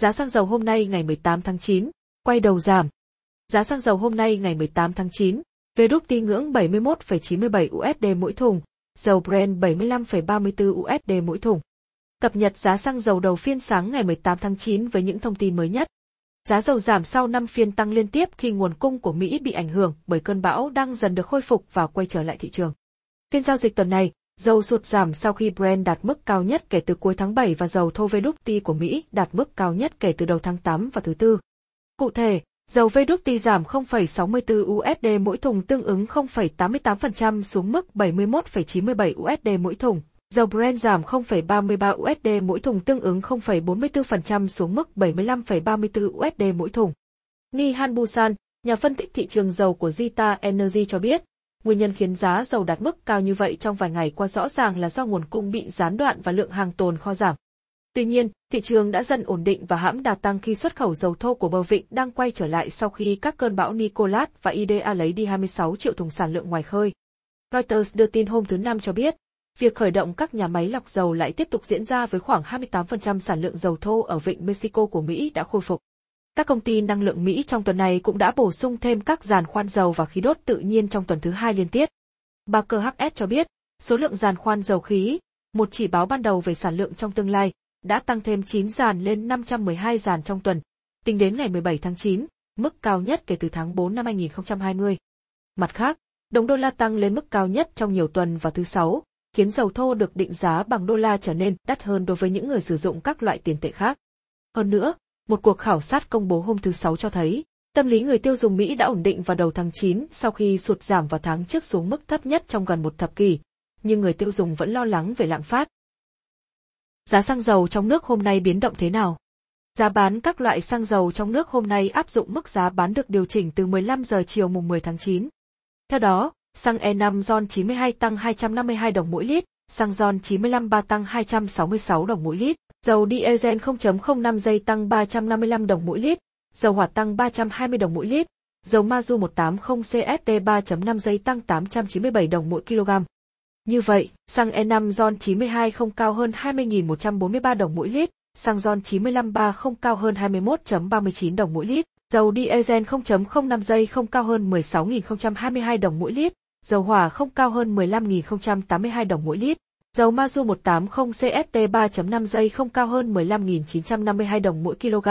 Giá xăng dầu hôm nay ngày 18 tháng 9, quay đầu giảm. Giá xăng dầu hôm nay ngày 18 tháng 9, về đúc ti ngưỡng 71,97 USD mỗi thùng, dầu Brent 75,34 USD mỗi thùng. Cập nhật giá xăng dầu đầu phiên sáng ngày 18 tháng 9 với những thông tin mới nhất. Giá dầu giảm sau 5 phiên tăng liên tiếp khi nguồn cung của Mỹ bị ảnh hưởng bởi cơn bão đang dần được khôi phục và quay trở lại thị trường. Phiên giao dịch tuần này, dầu sụt giảm sau khi Brent đạt mức cao nhất kể từ cuối tháng 7 và dầu thô WTI của Mỹ đạt mức cao nhất kể từ đầu tháng 8 và thứ tư. Cụ thể, dầu WTI giảm 0,64 USD mỗi thùng tương ứng 0,88% xuống mức 71,97 USD mỗi thùng. Dầu Brent giảm 0,33 USD mỗi thùng tương ứng 0,44% xuống mức 75,34 USD mỗi thùng. Nihan Busan, nhà phân tích thị trường dầu của Zita Energy cho biết, Nguyên nhân khiến giá dầu đạt mức cao như vậy trong vài ngày qua rõ ràng là do nguồn cung bị gián đoạn và lượng hàng tồn kho giảm. Tuy nhiên, thị trường đã dần ổn định và hãm đà tăng khi xuất khẩu dầu thô của bờ vịnh đang quay trở lại sau khi các cơn bão Nicolas và Idea lấy đi 26 triệu thùng sản lượng ngoài khơi. Reuters đưa tin hôm thứ Năm cho biết, việc khởi động các nhà máy lọc dầu lại tiếp tục diễn ra với khoảng 28% sản lượng dầu thô ở vịnh Mexico của Mỹ đã khôi phục. Các công ty năng lượng Mỹ trong tuần này cũng đã bổ sung thêm các giàn khoan dầu và khí đốt tự nhiên trong tuần thứ hai liên tiếp. Barker HS cho biết, số lượng giàn khoan dầu khí, một chỉ báo ban đầu về sản lượng trong tương lai, đã tăng thêm 9 giàn lên 512 giàn trong tuần, tính đến ngày 17 tháng 9, mức cao nhất kể từ tháng 4 năm 2020. Mặt khác, đồng đô la tăng lên mức cao nhất trong nhiều tuần vào thứ Sáu, khiến dầu thô được định giá bằng đô la trở nên đắt hơn đối với những người sử dụng các loại tiền tệ khác. Hơn nữa, một cuộc khảo sát công bố hôm thứ Sáu cho thấy, tâm lý người tiêu dùng Mỹ đã ổn định vào đầu tháng 9 sau khi sụt giảm vào tháng trước xuống mức thấp nhất trong gần một thập kỷ, nhưng người tiêu dùng vẫn lo lắng về lạm phát. Giá xăng dầu trong nước hôm nay biến động thế nào? Giá bán các loại xăng dầu trong nước hôm nay áp dụng mức giá bán được điều chỉnh từ 15 giờ chiều mùng 10 tháng 9. Theo đó, xăng E5 RON 92 tăng 252 đồng mỗi lít, xăng RON 95 3 tăng 266 đồng mỗi lít, Dầu diesel 0.05 giây tăng 355 đồng mỗi lít, dầu hỏa tăng 320 đồng mỗi lít, dầu Mazu 180 CST 3.5 giây tăng 897 đồng mỗi kg. Như vậy, xăng E5 RON 92 không cao hơn 20.143 đồng mỗi lít, xăng RON 95 3 không cao hơn 21.39 đồng mỗi lít, dầu diesel 0.05 giây không cao hơn 16.022 đồng mỗi lít, dầu hỏa không cao hơn 15.082 đồng mỗi lít. Dầu Mazu 180 CST 3.5 giây không cao hơn 15.952 đồng mỗi kg.